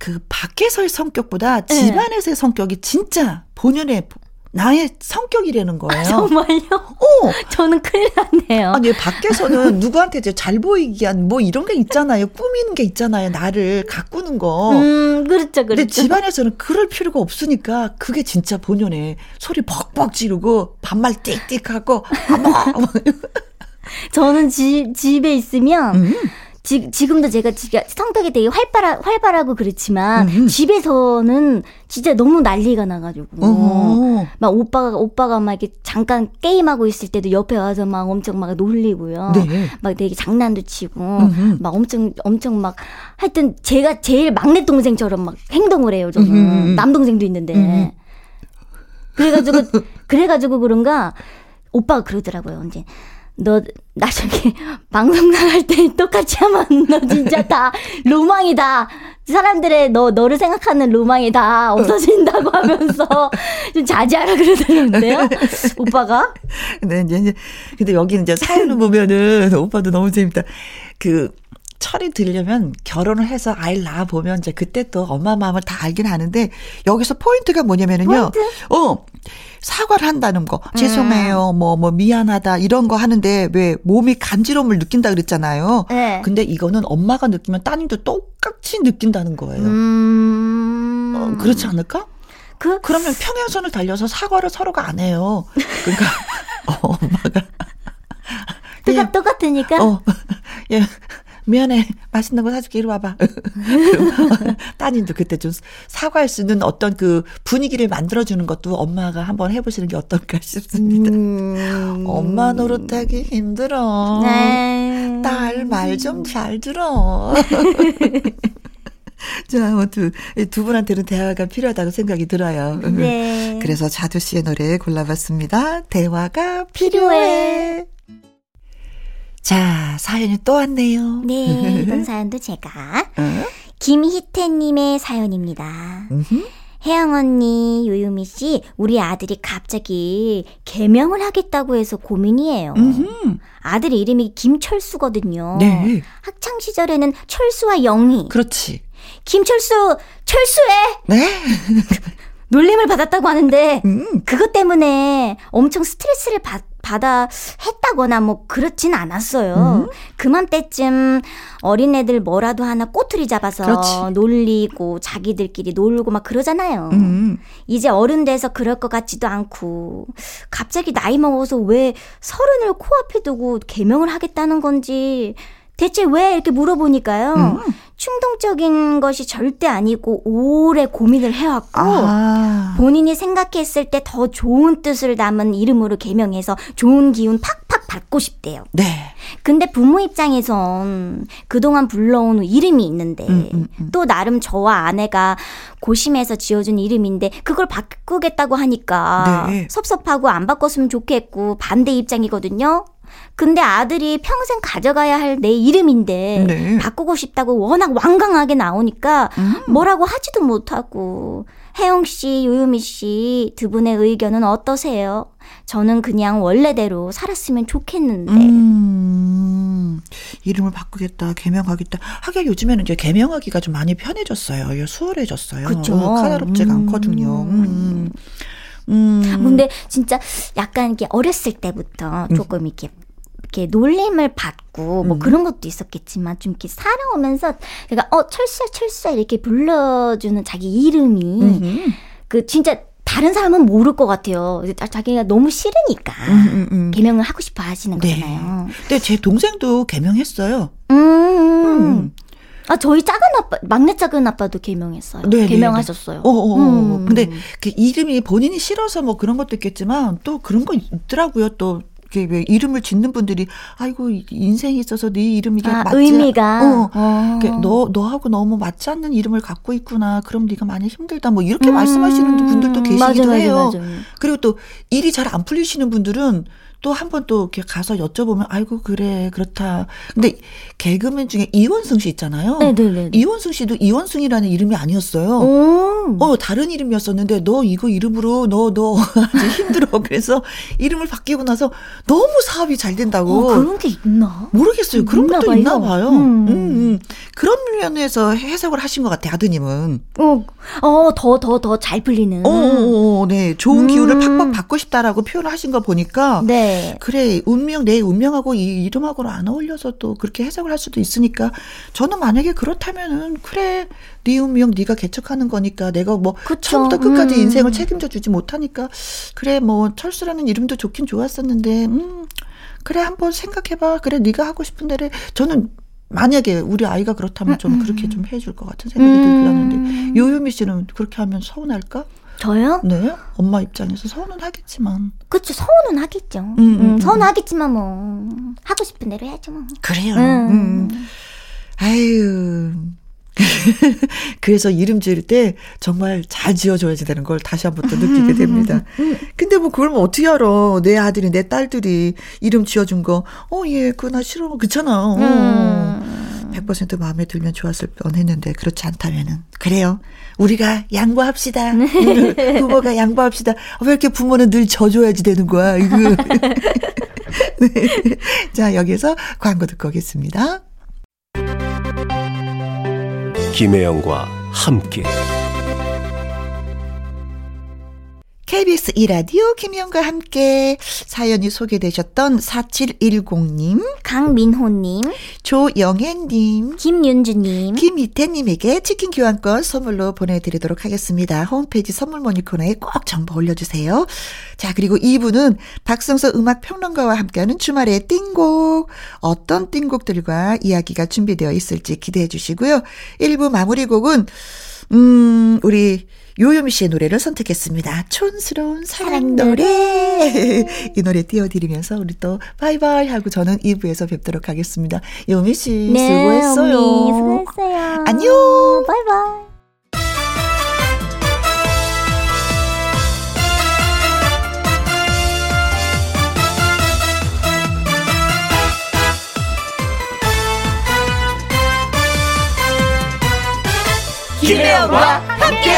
그 밖에서의 성격보다 네. 집안에서의 네. 성격이 진짜 본연의 나의 성격이라는 거예요. 아, 정말요? 어. 저는 큰일 났네요. 아니, 밖에서는 누구한테 잘 보이기 위한 뭐 이런 게 있잖아요. 꾸미는 게 있잖아요. 나를 가꾸는 거. 음, 그렇죠, 그렇죠. 근데 집안에서는 그럴 필요가 없으니까 그게 진짜 본연의 소리 벅벅 지르고 반말 띡띡 하고 아뭐 [laughs] 저는 집, 집에 있으면 음. 지, 지금도 제가 성격이 되게 활발하, 활발하고 그렇지만 음. 집에서는 진짜 너무 난리가 나가지고 어허. 막 오빠가 오빠가 막 이렇게 잠깐 게임하고 있을 때도 옆에 와서 막 엄청 막 놀리고요. 네. 막 되게 장난도 치고 음흠. 막 엄청 엄청 막 하여튼 제가 제일 막내 동생처럼 막 행동을 해요. 저는 음흠. 남동생도 있는데. 그래가지고 그래가지고 그런가 오빠가 그러더라고요. 이제 너 나중에 [laughs] 방송 나갈 때 똑같이 하면 너 진짜 다 로망이다. 사람들의 너 너를 생각하는 로망이 다 없어진다고 하면서 [laughs] 좀 자제하라 그러더라는데요. [laughs] 오빠가. 네, 이제 근데 여기는 이제 사연을 보면은 오빠도 너무 재밌다. 그 철이 들려면 결혼을 해서 아이를 낳아 보면 이제 그때 또 엄마 마음을 다 알긴 하는데 여기서 포인트가 뭐냐면은요. 포인트? 어. 사과를 한다는 거. 음. 죄송해요. 뭐, 뭐, 미안하다. 이런 거 하는데 왜 몸이 간지러움을 느낀다 그랬잖아요. 네. 근데 이거는 엄마가 느끼면 따님도 똑같이 느낀다는 거예요. 음. 어, 그렇지 않을까? 그, 그러면 평행선을 달려서 사과를 서로가 안 해요. 그러니까, [laughs] [laughs] 어, 엄마가. 똑같, 똑같으니까? 어, [laughs] 예. 미안해. [laughs] 맛있는 거 사줄게. 이리 와봐. [laughs] 따님도 그때 좀 사과할 수 있는 어떤 그 분위기를 만들어주는 것도 엄마가 한번 해보시는 게 어떨까 [laughs] 싶습니다. 음... 엄마 노릇하기 힘들어. 네. 딸 말 좀 잘 들어. 자, 아무튼 두 분한테는 대화가 필요하다고 생각이 들어요. 네. 그래서 자두 씨의 노래 골라봤습니다. 대화가 필요해. 자, 사연이 또 왔네요. 네, [laughs] 이번 사연도 제가. 어? 김희태님의 사연입니다. 혜영 언니, 요유미 씨, 우리 아들이 갑자기 개명을 하겠다고 해서 고민이에요. 음흠. 아들 이름이 김철수거든요. 네. 학창 시절에는 철수와 영희. 그렇지. 김철수, 철수해! 네. [laughs] 놀림을 받았다고 하는데, 음. 그것 때문에 엄청 스트레스를 받, 받아 했다거나 뭐 그렇진 않았어요. 음? 그맘때쯤 어린애들 뭐라도 하나 꼬투리 잡아서 그렇지. 놀리고 자기들끼리 놀고 막 그러잖아요. 음. 이제 어른 돼서 그럴 것 같지도 않고 갑자기 나이 먹어서 왜 서른을 코앞에 두고 개명을 하겠다는 건지 대체 왜 이렇게 물어보니까요. 음. 충동적인 것이 절대 아니고 오래 고민을 해왔고 아. 본인이 생각했을 때 더 좋은 뜻을 담은 이름으로 개명해서 좋은 기운 팍팍 받고 싶대요. 네. 근데 부모 입장에선 그동안 불러온 이름이 있는데 음, 음, 음. 또 나름 저와 아내가 고심해서 지어준 이름인데 그걸 바꾸겠다고 하니까 네. 섭섭하고 안 바꿨으면 좋겠고 반대 입장이거든요. 근데 아들이 평생 가져가야 할 내 이름인데 네. 바꾸고 싶다고 워낙 완강하게 나오니까 음. 뭐라고 하지도 못하고 혜영 씨, 요요미 씨 두 분의 의견은 어떠세요? 저는 그냥 원래대로 살았으면 좋겠는데. 음, 이름을 바꾸겠다, 개명하겠다. 하긴 요즘에는 이제 개명하기가 좀 많이 편해졌어요. 수월해졌어요. 그렇죠. 까다롭지가 음. 않거든요. 음. 음. 근데 진짜 약간 이렇게 어렸을 때부터 음. 조금 이렇게 이렇게 놀림을 받고 뭐 음. 그런 것도 있었겠지만 좀 이렇게 살아오면서 제가 어 철수야 철수야 이렇게 불러주는 자기 이름이 음. 그 진짜 다른 사람은 모를 것 같아요. 자기가 너무 싫으니까 음, 음, 음. 개명을 하고 싶어 하시는 네. 거잖아요. 근데 제 동생도 개명했어요. 음. 음. 아 저희 작은 아빠 막내 작은 아빠도 개명했어요. 네, 네 개명하셨어요. 네. 어, 어, 음. 근데 그 이름이 본인이 싫어서 뭐 그런 것도 있겠지만 또 그런 거 있더라고요. 또 왜 이름을 짓는 분들이 아이고 인생이 있어서 네 이름이 아, 맞지 의미가. 어, 어. 너 너하고 너무 맞지 않는 이름을 갖고 있구나. 그럼 네가 많이 힘들다. 뭐 이렇게 음, 말씀하시는 분들도 계시기도 맞아, 해요. 맞아, 맞아. 그리고 또 일이 잘 안 풀리시는 분들은 또 한 번 또 이렇게 가서 여쭤보면 아이고 그래 그렇다. 근데 개그맨 중에 이원승 씨 있잖아요. 네네네. 네, 네. 이원승 씨도 이원승이라는 이름이 아니었어요. 오. 어 다른 이름이었었는데 너 이거 이름으로 너 너 [laughs] 아주 힘들어. 그래서 이름을 바뀌고 나서 너무 사업이 잘 된다고. 어, 그런 게 있나? 모르겠어요. 그런 것도 봐요. 있나 봐요. 음. 음, 음. 그런 면에서 해석을 하신 것 같아 아드님은. 어더 더 더 잘 풀리는. 어, 어, 어, 네 좋은 기운을 팍팍 음. 받고 싶다라고 표현을 하신 거 보니까. 네. 네. 그래 운명 내 운명하고 이 이름하고는 안 어울려서 또 그렇게 해석을 할 수도 있으니까 저는 만약에 그렇다면은 그래 네 운명 네가 개척하는 거니까 내가 뭐 그쵸. 처음부터 끝까지 음. 인생을 책임져 주지 못하니까 그래 뭐 철수라는 이름도 좋긴 좋았었는데 음 그래 한번 생각해봐 그래 네가 하고 싶은 대로 저는 만약에 우리 아이가 그렇다면 좀 음. 그렇게 좀 해줄 것 같은 생각이 음. 들긴 하는데 요요미 씨는 그렇게 하면 서운할까? 저요? 네. 엄마 입장에서 서운은 하겠지만. 그쵸, 서운은 하겠죠. 음, 음, 음, 서운 하겠지만 뭐 하고 싶은 대로 해야죠 뭐. 그래요. 음. 음. 아유. [laughs] 그래서 이름 지을 때 정말 잘 지어줘야지 되는 걸 다시 한 번 또 느끼게 됩니다. [laughs] 근데 뭐 그걸 뭐 어떻게 알아? 내 아들이 내 딸들이 이름 지어준 거, 어, 예, 그거 나 싫어. 그렇잖아. 어. 음. 100% 마음에 들면 좋았을 뻔 했는데 그렇지 않다면은. 그래요. 우리가 양보합시다. 네. [laughs] 부모가 양보합시다. 왜 이렇게 부모는 늘 져줘야지 되는 거야, 이거. [laughs] 네. 자, 여기서 광고 듣고 오겠습니다. 김혜영과 함께. KBS 이라디오 김희영과 함께 사연이 소개되셨던 4710님, 강민호님, 조영애님, 김윤주님, 김희태님에게 치킨 교환권 선물로 보내드리도록 하겠습니다. 홈페이지 선물 모니코너에 꼭 정보 올려주세요. 자, 그리고 2부는 박성서 음악평론가와 함께하는 주말의 띵곡. 어떤 띵곡들과 이야기가 준비되어 있을지 기대해 주시고요. 1부 마무리 곡은, 음, 우리 요요미 씨의 노래를 선택했습니다. 촌스러운 사랑 노래. [laughs] 이 노래 띄워드리면서 우리 또 바이바이 하고 저는 2부에서 뵙도록 하겠습니다. 요미 씨 네, 수고했어요. 언니, 수고했어요. 안녕. 바이바이. 김혜영과 함께.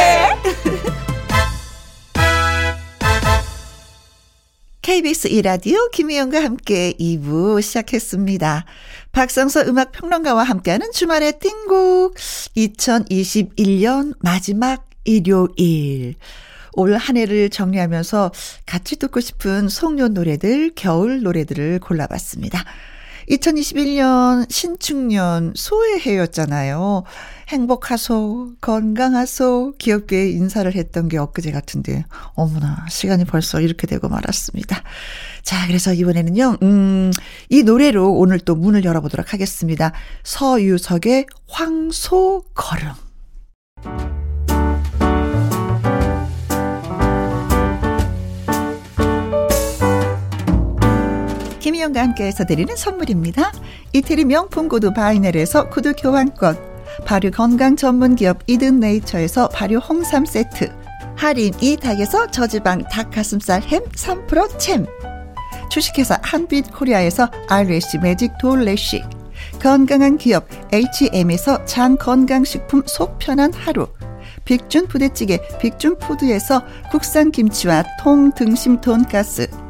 KBS 이라디오 김혜영과 함께 2부 시작했습니다. 박성서 음악 평론가와 함께하는 주말의 띵곡 2021년 마지막 일요일. 올 한 해를 정리하면서 같이 듣고 싶은 송녀 노래들, 겨울 노래들을 골라봤습니다. 2021년 신축년 소해해였잖아요. 행복하소, 건강하소, 귀엽게 인사를 했던 게 엊그제 같은데, 어머나, 시간이 벌써 이렇게 되고 말았습니다. 자, 그래서 이번에는요, 음, 이 노래로 오늘 또 문을 열어보도록 하겠습니다. 서유석의 황소 걸음. 김희영과 함께해서 드리는 선물입니다. 이태리 명품 구두 바이넬에서 구두 교환권, 발효 건강 전문 기업 이든 네이처에서 발효 홍삼 세트, 할인 이 닭에서 저지방 닭 가슴살 햄 3% 챔, 주식회사 한빛 코리아에서 알래시 매직 돌래시, 건강한 기업 H&M에서 장 건강식품 속 편한 하루, 빅준 부대찌개 빅준 푸드에서 국산 김치와 통 등심 돈가스,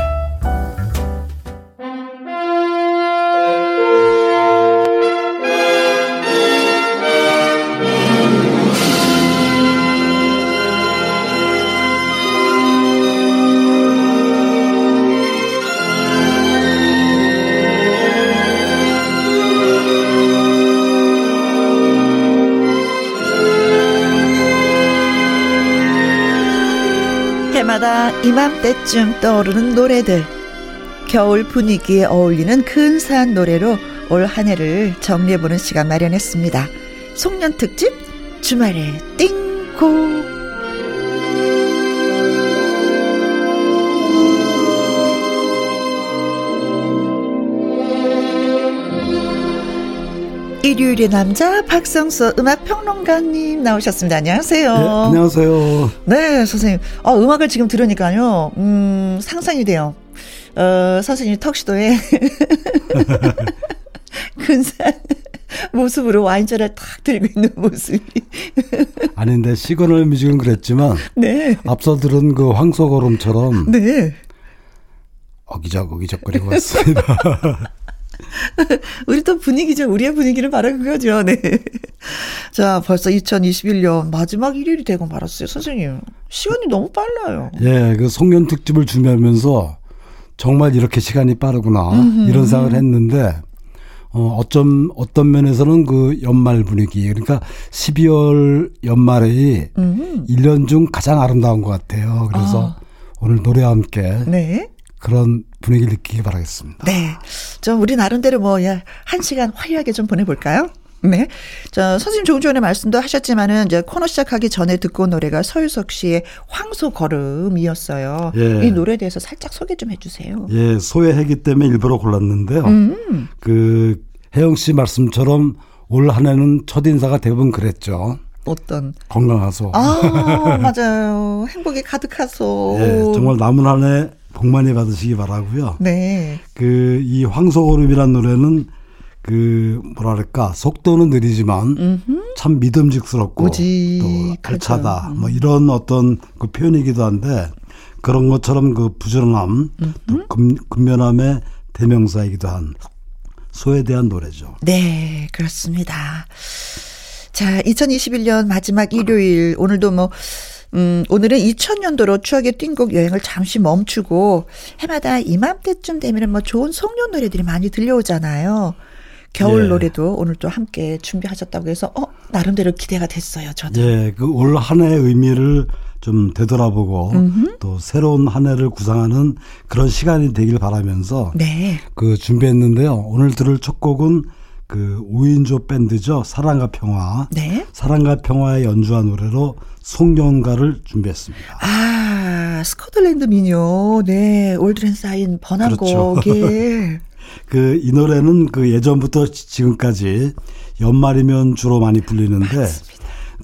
이맘때쯤 떠오르는 노래들. 겨울 분위기에 어울리는 근사한 노래로 올 한 해를 정리해보는 시간 마련했습니다. 송년 특집 주말에 띵고. 일요일의 남자 박성수 음악평론가님 나오셨습니다. 안녕하세요. 네, 안녕하세요. 네, 선생님. 어, 음악을 지금 들으니까요. 음, 상상이 돼요. 어, 선생님 턱시도에 [laughs] 근사한 모습으로 와인잔을 탁 들고 있는 모습이. 아닌데 시그널 뮤직은 그랬지만 네. 앞서 들은 그 황소걸음처럼 네. 어기적 어기적거리고 왔습니다. [laughs] [laughs] 우리 또 분위기죠. 우리의 분위기를 말하는 거죠. 네. [laughs] 자, 벌써 2021년 마지막 1일이 되고 말았어요. 선생님. 시간이 너무 빨라요. 예, 그 송년 특집을 준비하면서 정말 이렇게 시간이 빠르구나. 음흠. 이런 생각을 했는데, 어, 어쩜, 어떤 면에서는 그 연말 분위기, 그러니까 12월 연말이 음흠. 1년 중 가장 아름다운 것 같아요. 그래서 아. 오늘 노래와 함께 네. 그런 분위기를 느끼기 바라겠습니다. 네. 좀 우리 나름대로 뭐, 야, 한 시간 화려하게 좀 보내볼까요? 네. 자, 선생님 조금 전에 말씀도 하셨지만은 이제 코너 시작하기 전에 듣고 온 노래가 서유석 씨의 황소 걸음이었어요. 예. 이 노래에 대해서 살짝 소개 좀 해주세요. 예, 소외했기 때문에 일부러 골랐는데요. 음. 그 혜영 씨 말씀처럼 올 한 해는 첫 인사가 대부분 그랬죠. 어떤 건강하소. 아 [laughs] 맞아요. 행복이 가득하소. 예, 정말 남은 한 해 복 많이 받으시기 바라고요. 네. 그 이 황소고름이란 노래는 그 뭐랄까 속도는 느리지만 음흠. 참 믿음직스럽고 또 알차다 뭐 이런 어떤 그 표현이기도 한데 그런 것처럼 그 부지런함 또 근, 근면함의 대명사이기도 한 소에 대한 노래죠. 네, 그렇습니다. 자, 2021년 마지막 일요일 오늘도 뭐 음, 오늘은 2000년도로 추억의 띵곡 여행을 잠시 멈추고 해마다 이맘때쯤 되면 뭐 좋은 송년 노래들이 많이 들려오잖아요. 겨울 예. 노래도 오늘 또 함께 준비하셨다고 해서 어 나름대로 기대가 됐어요. 저도. 예, 그 올 한 해의 의미를 좀 되돌아보고 음흠. 또 새로운 한 해를 구상하는 그런 시간이 되길 바라면서 네. 그 준비했는데요. 오늘 들을 첫 곡은 그 5인조 밴드죠. 사랑과 평화. 네. 사랑과 평화의 연주한 노래로 송년가를 준비했습니다. 아, 스코틀랜드 민요. 네. 올드랜 사인 번안곡. 그렇죠. 예. [laughs] 그이 노래는 그 예전부터 지금까지 연말이면 주로 많이 불리는데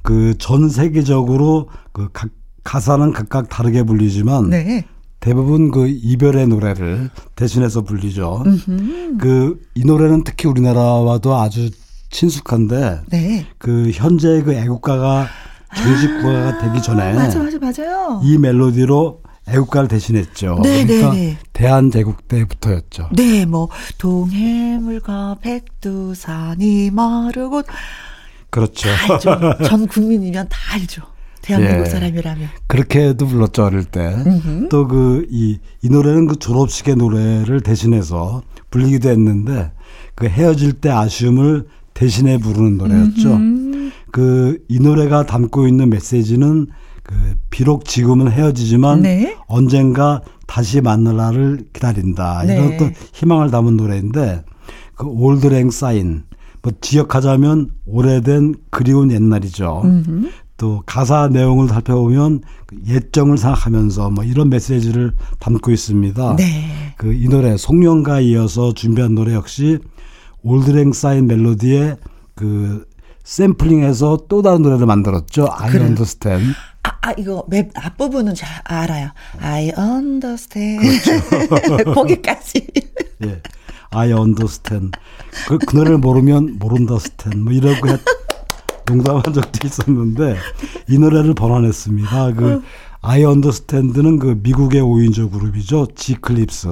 그 전 세계적으로 그 각 가사는 각각 다르게 불리지만 네. 대부분 그 이별의 노래를 대신해서 불리죠. 그 이 노래는 특히 우리나라와도 아주 친숙한데 네. 그 현재 그 애국가가 정식 국가가 아, 되기 전에 맞아 맞아 맞아요. 이 멜로디로 애국가를 대신했죠. 네, 그러니까 네, 네. 대한제국 때부터였죠. 네, 뭐 동해물과 백두산이 마르고 그렇죠. [laughs] 전 국민이면 다 알죠. 대한민국 예. 사람이라면. 그렇게도 불렀죠, 어릴 때. 또 그, 이, 이 노래는 그 졸업식의 노래를 대신해서 불리기도 했는데 그 헤어질 때 아쉬움을 대신해 부르는 노래였죠. 그, 이 노래가 담고 있는 메시지는 그, 비록 지금은 헤어지지만 네. 언젠가 다시 만날 날을 기다린다. 네. 이런 어떤 희망을 담은 노래인데 그 올드랭 사인 뭐 지역하자면 오래된 그리운 옛날이죠. 음흠. 또 가사 내용을 살펴보면 그 예정을 생각하면서 뭐 이런 메시지를 담고 있습니다. 네. 그이 노래 송년가에 이어서 준비한 노래 역시 올드랭 사인 멜로디에 그 샘플링해서 또 다른 노래를 만들었죠. I 그래. understand. 아, 아 이거 맵 앞부분은 잘 알아요. I understand. 그렇죠. [laughs] 거기까지. 예. I understand. 그, 그 노래를 모르면 모른다 스탠. 뭐 이러고 농담한 적도 있었는데 이 노래를 번안했습니다. 그 I understand는 그 미국의 5인조 그룹이죠. 지클립스.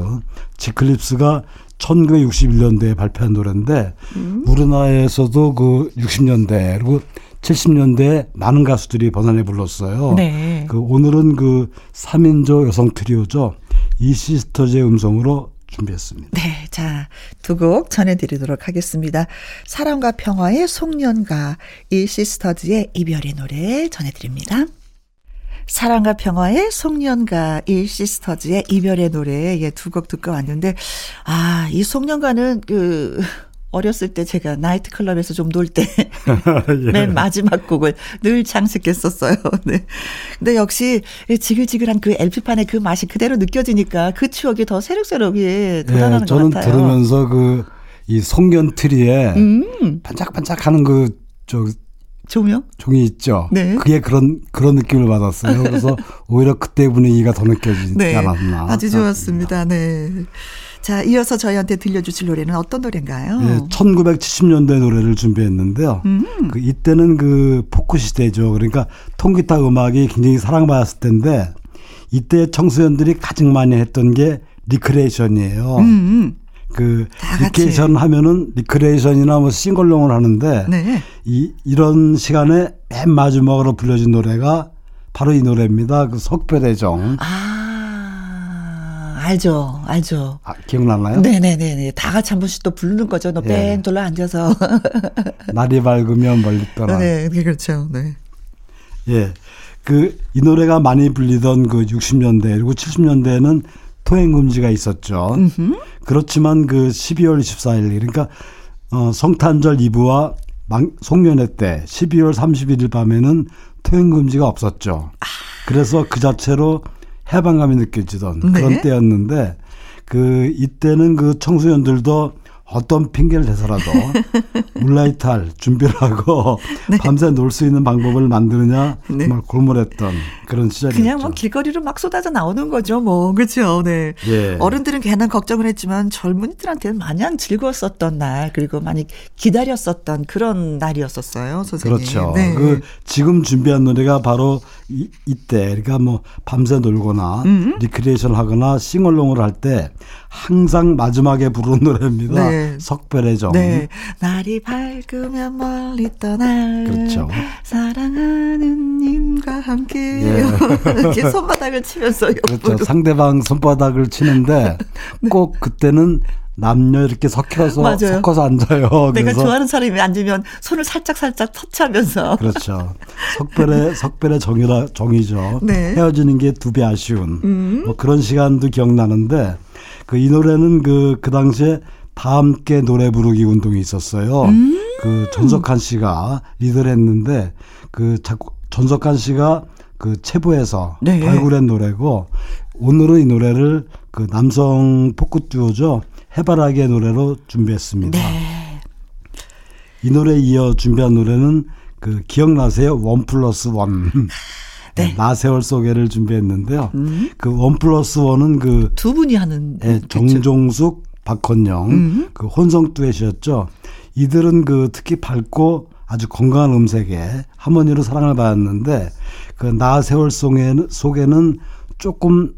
지클립스가 1961년대에 발표한 노래인데 음. 우리나라에서도 그 60년대 그리고 70년대에 많은 가수들이 번안해 불렀어요. 네. 그 오늘은 그 3인조 여성 트리오죠. 이 시스터즈의 음성으로 준비했습니다. 네. 자, 두 곡 전해드리도록 하겠습니다. 사랑과 평화의 송년가, 이 시스터즈의 이별의 노래 전해드립니다. 사랑과 평화의 송년가, 이 시스터즈의 이별의 노래, 예, 두 곡 듣고 왔는데, 아, 이 송년가는 그, 어렸을 때 제가 나이트클럽에서 좀 놀 때면 [laughs] 예. 마지막 곡을 늘 장식했었어요. [laughs] 네. 근데 역시 지글지글한 그 LP판의 그 맛이 그대로 느껴지니까 그 추억이 더 새록새록이 돋아나는 예, 저는 것 같아요. 저는 들으면서 그 이 송년 트리에 음. 반짝반짝하는 그저 조명? 종이 있죠. 네. 그게 그런 그런 느낌을 받았어요. 그래서 [laughs] 오히려 그때 분위기가 더 느껴지지 네. 않았나. 아주 좋았습니다. 네. 자, 이어서 저희한테 들려주실 노래는 어떤 노래인가요? 네, 1970년대 노래를 준비했는데요. 음. 그 이때는 그 포크 시대죠. 그러니까 통기타 음악이 굉장히 사랑받았을 텐데 이때 청소년들이 가장 많이 했던 게 리크레이션이에요. 음. 그 리크레이션 하면은 리크레이션이나 뭐 sing-along을 하는데 네. 이 이런 시간에 맨 마지막으로 불려진 노래가 바로 이 노래입니다. 그 석별의 정. 아. 알죠, 알죠. 아, 기억나나요? 네네네네. 다 같이 한 번씩 또 부르는 거죠. 너뺑 예. 돌려 앉아서. [laughs] 날이 밝으면 멀리 떠나. 네, 그렇죠. 네. 예. 그, 이 노래가 많이 불리던 그 60년대, 그리고 70년대에는 통행 금지가 있었죠. 음흠. 그렇지만 그 12월 24일, 그러니까, 어, 성탄절 이브와 망, 송년회 때 12월 31일 밤에는 통행 금지가 없었죠. 아. 그래서 그 자체로 해방감이 느껴지던 네. 그런 때였는데 그 이때는 그 청소년들도 어떤 핑계를 대서라도 [laughs] 물라이탈 준비를 하고 [laughs] 네. 밤새 놀 수 있는 방법을 만드느냐 네. 정말 골몰했던 그런 시절이었죠. 그냥 뭐 길거리로 막 쏟아져 나오는 거죠, 뭐 그렇죠. 네. 예. 어른들은 괜한 걱정을 했지만 젊은이들한테는 마냥 즐거웠었던 날 그리고 많이 기다렸었던 그런 날이었었어요, 선생님. 그렇죠. 네. 그 지금 준비한 노래가 바로 이, 이때 그러니까 뭐 밤새 놀거나 음. 리크리에이션 하거나 sing-along을 할 때 항상 마지막에 부르는 노래입니다. 네. 석별의 정. 네. 날이 밝으면 멀리 떠날. 그렇죠. 사랑하는 님과 함께. 예. [laughs] 이렇게 손바닥을 치면서. 그렇죠. 상대방 손바닥을 치는데 네. 꼭 그때는 남녀 이렇게 섞여서 맞아요. 섞어서 앉아요. 내가 좋아하는 사람이 앉으면 손을 살짝 살짝 터치하면서. 그렇죠. 석별의 석별의 정이라 정이죠. 네. 헤어지는 게 두 배 아쉬운 음. 뭐 그런 시간도 기억나는데 그 이 노래는 그그 그 당시에 다 함께 노래 부르기 운동이 있었어요. 음. 그 전석한 씨가 리더를 했는데 그 전석한 씨가 그 체부에서 네. 발굴한 노래고 오늘은 이 노래를 그 남성 포크 듀오죠. 해바라기의 노래로 준비했습니다. 네. 이 노래에 이어 준비한 노래는 그 기억나세요? 원 플러스 원. 네. 나세월 소개를 준비했는데요. 음. 그 원 플러스 원은 그 두 분이 하는 네, 정종숙, 박헌영 음. 그 혼성 듀엣이었죠. 이들은 그 특히 밝고 아주 건강한 음색에 하모니로 사랑을 받았는데 그 나 세월 속에는, 속에는 조금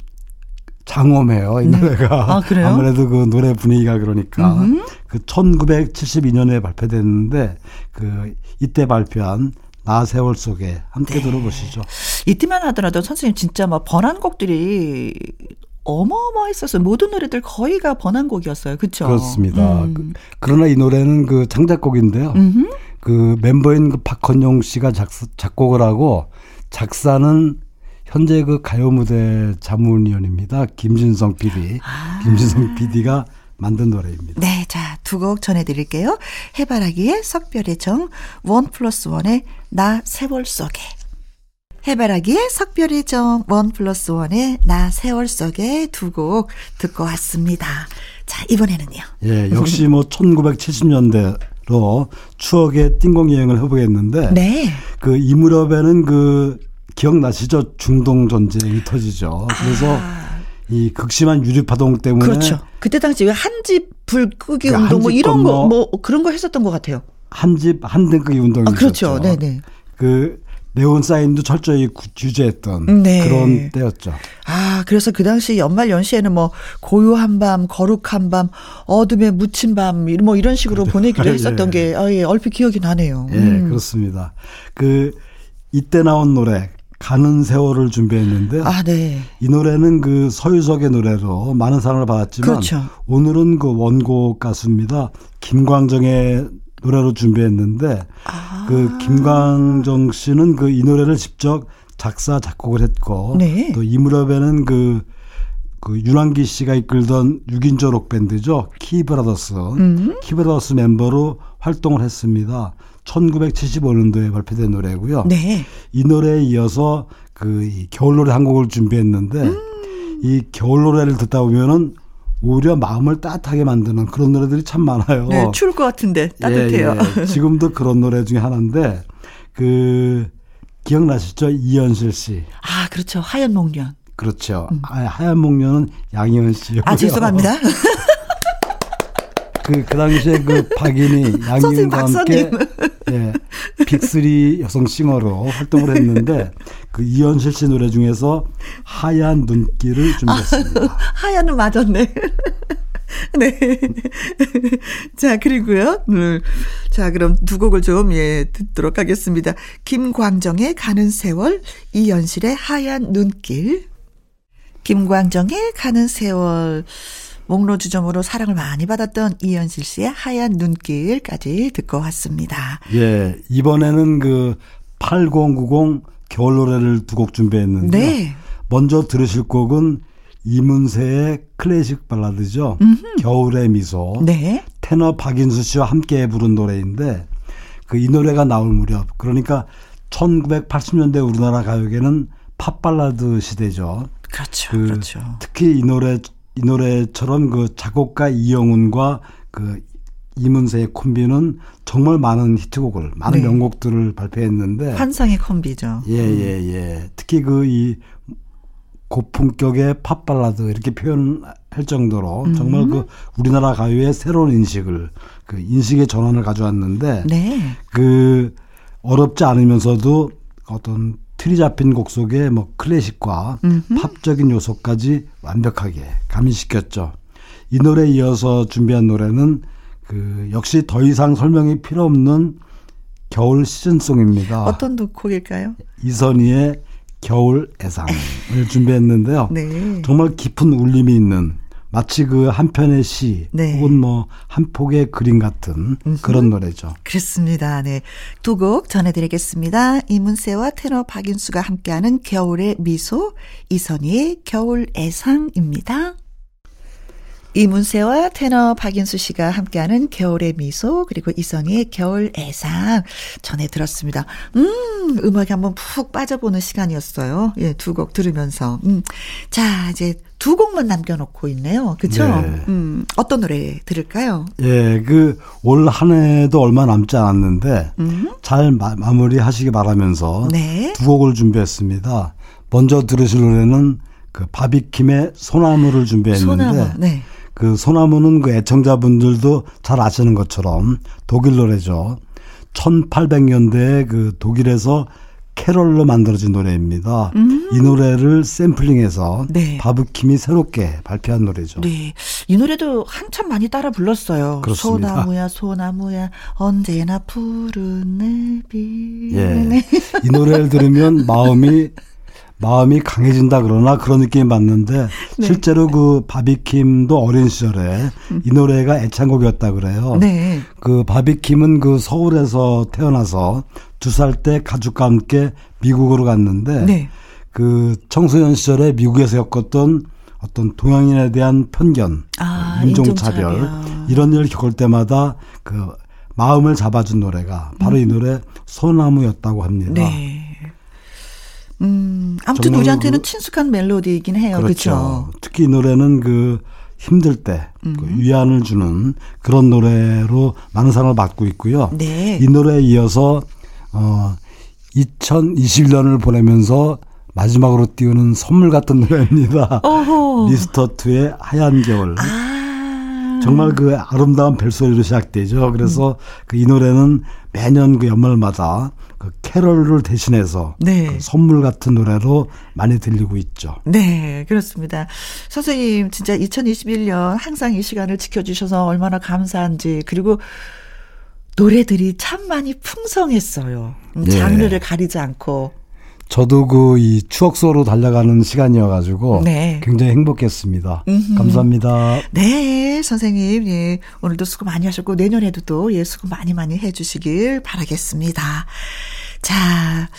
장엄해요, 이 네. 노래가. 아, 그래요? 아무래도 그 노래 분위기가 그러니까. 음흠. 그 1972년에 발표됐는데 그 이때 발표한 나 세월 속에 함께 네. 들어보시죠. 이때만 하더라도 선생님 진짜 막 번안 곡들이 어마어마했었어요. 모든 노래들 거의가 번안곡이었어요. 그렇죠? 그렇습니다. 음. 그, 그러나 이 노래는 그 창작곡인데요. 음흠. 그 멤버인 그 박헌용 씨가 작, 작곡을 하고 작사는 현재 그 가요 무대 자문위원입니다. 김진성 PD. 아. 김진성 PD가 만든 노래입니다. 네, 자, 두 곡 전해드릴게요. 해바라기의 석별의 정, 원 플러스 원의 나 세월 속에. 해바라기의 석별의 정, 원 플러스 원의 나 세월 속에 두 곡 듣고 왔습니다. 자, 이번에는요. 예, 역시 뭐 1970년대 로 추억의 띵공 여행을 해보겠는데. 네. 그 이 무렵에는 그 기억나시죠? 중동 전쟁이 터지죠. 그래서 아. 이 극심한 유류 파동 때문에 그렇죠. 그때 당시 왜 한 집 불 끄기 그러니까 운동 뭐 이런 거 뭐 그런 거 했었던 것 같아요. 한 집 한 등 끄기 운동이 아, 그렇죠. 네, 네. 그 네온 사인도 철저히 규제했던 네. 그런 때였죠. 아, 그래서 그 당시 연말 연시에는 뭐 고요한 밤, 거룩한 밤, 어둠에 묻힌 밤, 뭐 이런 식으로 그렇죠. 보내기로 [laughs] 예. 했었던 예. 게, 아, 예, 얼핏 기억이 나네요. 예, 음. 그렇습니다. 그, 이때 나온 노래, 가는 세월을 준비했는데 아, 네. 이 노래는 그 서유석의 노래로 많은 사랑을 받았지만 그렇죠. 오늘은 그 원곡 가수입니다. 김광정의 노래로 준비했는데 아. 그 김광정 씨는 그 이 노래를 직접 작사 작곡을 했고 네. 또이 무렵에는 그, 그 윤항기 씨가 이끌던 6인조 록 밴드죠 키브라더스 음. 키브라더스 멤버로 활동을 했습니다. 1975년도에 발표된 노래고요. 네. 이 노래에 이어서 그이 겨울 노래 한 곡을 준비했는데 음. 이 겨울 노래를 듣다 보면은 오히려 마음을 따뜻하게 만드는 그런 노래들이 참 많아요. 네, 추울 것 같은데 따뜻해요. 예, 예. 지금도 그런 노래 중에 하나인데 그 기억나시죠? 이현실 씨. 아, 그렇죠. 하얀 목련. 그렇죠. 음. 아, 하얀 목련은 양희은 씨였고요. 아, 죄송합니다. [laughs] 그, 그 당시에 그 박인이 [laughs] 양희은과 함께 예, 빅스리 여성 싱어로 활동을 했는데 그 이현실 씨 노래 중에서 하얀 눈길을 준비했습니다. 아, [laughs] 하얀은 맞았네. [laughs] 네. 자, 그리고요. 음, 자, 그럼 두 곡을 좀, 예, 듣도록 하겠습니다. 김광정의 가는 세월, 이현실의 하얀 눈길. 김광정의 가는 세월. 목로주점으로 사랑을 많이 받았던 이현실 씨의 하얀 눈길까지 듣고 왔습니다. 예, 이번에는 그 8090 겨울 노래를 두 곡 준비했는데 네. 먼저 들으실 곡은 이문세의 클래식 발라드죠. 음흠. 겨울의 미소. 네. 테너 박인수 씨와 함께 부른 노래인데 그 이 노래가 나올 무렵 그러니까 1980년대 우리나라 가요계는 팝 발라드 시대죠. 그렇죠. 그 그렇죠. 특히 이 노래 이 노래처럼 그 작곡가 이영훈과 그 이문세의 콤비는 정말 많은 히트곡을 많은 네. 명곡들을 발표했는데 환상의 콤비죠. 예예예. 예, 예. 특히 그 이 고품격의 팝 발라드 이렇게 표현할 정도로 음. 정말 그 우리나라 가요의 새로운 인식을 그 인식의 전환을 가져왔는데 네. 그 어렵지 않으면서도 어떤 틀이 잡힌 곡 속에 뭐 클래식과 음흠. 팝적인 요소까지 완벽하게 가미시켰죠. 이 노래에 이어서 준비한 노래는 그 역시 더 이상 설명이 필요 없는 겨울 시즌송입니다. 어떤 곡일까요? 이선희의 겨울 애상을 준비했는데요. 네. 정말 깊은 울림이 있는 마치 그 한 편의 시 네. 혹은 뭐 한 폭의 그림 같은 그런 노래죠. 그렇습니다. 네. 두 곡 전해드리겠습니다. 이문세와 테너 박윤수가 함께하는 겨울의 미소, 이선희의 겨울 애상입니다. 이문세와 테너 박인수 씨가 함께하는 겨울의 미소 그리고 이선희의 겨울 애상 전해 들었습니다. 음, 음악에 한번 푹 빠져보는 시간이었어요. 예, 두 곡 들으면서. 음. 자, 이제 두 곡만 남겨놓고 있네요. 그쵸? 네. 음, 어떤 노래 들을까요? 예, 그, 올 한 해도 얼마 남지 않았는데, 음? 잘 마, 무리 하시기 바라면서, 네. 두 곡을 준비했습니다. 먼저 들으실 노래는 그 바비킴의 소나무를 준비했는데, 소나무, 네. 그 소나무는 그 애청자분들도 잘 아시는 것처럼 독일 노래죠. 1800년대에 그 독일에서 캐럴로 만들어진 노래입니다. 음. 이 노래를 샘플링해서 네. 바브킴이 새롭게 발표한 노래죠. 네. 이 노래도 한참 많이 따라 불렀어요. 그렇습니다. 소나무야 소나무야 언제나 푸른 내비. 예. 이 노래를 들으면 마음이 마음이 강해진다 그러나 그런 느낌이 받는데 네. 실제로 그 바비킴도 어린 시절에 음. 이 노래가 애창곡이었다 그래요. 네. 그 바비킴은 그 서울에서 태어나서 두 살 때 가족과 함께 미국으로 갔는데 네. 그 청소년 시절에 미국에서 겪었던 어떤 동양인에 대한 편견, 아, 인종차별, 인종차별 이런 일을 겪을 때마다 그 마음을 잡아준 노래가 바로 음. 이 노래 소나무였다고 합니다. 네. 음, 아무튼 우리한테는 그, 친숙한 멜로디이긴 해요. 그렇죠. 그쵸? 특히 이 노래는 그 힘들 때그 음. 그 위안을 주는 그런 노래로 많은 사랑을 받고 있고요. 네. 이 노래에 이어서 어 2021년을 보내면서 마지막으로 띄우는 선물 같은 노래입니다. [laughs] 미스터 투의 하얀 겨울. 아. 정말 그 아름다운 벨소리로 시작되죠. 그래서 음. 그이 노래는 매년 그 연말마다 그 캐럴을 대신해서 네. 그 선물 같은 노래로 많이 들리고 있죠. 네, 그렇습니다. 선생님, 진짜 2021년 항상 이 시간을 지켜주셔서 얼마나 감사한지, 그리고 노래들이 참 많이 풍성했어요. 음, 네. 장르를 가리지 않고. 저도 그 이 추억 속으로 달려가는 시간이어가지고 네. 굉장히 행복했습니다. 음흠. 감사합니다. 네, 선생님, 예 오늘도 수고 많이 하셨고 내년에도 또 예 수고 많이 많이 해주시길 바라겠습니다. 자,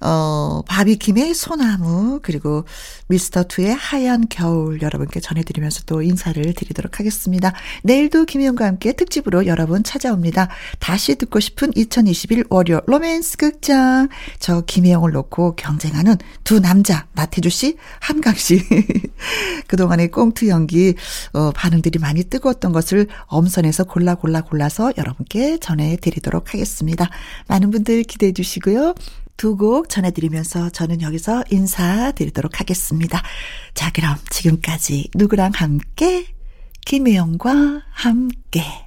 어, 바비킴의 소나무, 그리고 미스터 투의 하얀 겨울 여러분께 전해드리면서 또 인사를 드리도록 하겠습니다. 내일도 김희영과 함께 특집으로 여러분 찾아옵니다. 다시 듣고 싶은 2021 월요 로맨스 극장. 저 김희영을 놓고 경쟁하는 두 남자, 나태주 씨, 한강 씨. [laughs] 그동안의 꽁트 연기, 어, 반응들이 많이 뜨거웠던 것을 엄선해서 골라 골라 골라서 여러분께 전해드리도록 하겠습니다. 많은 분들 기대해 주 시고요. 두 곡 전해드리면서 저는 여기서 인사드리도록 하겠습니다. 자, 그럼 지금까지 누구랑 함께? 김혜영과 함께.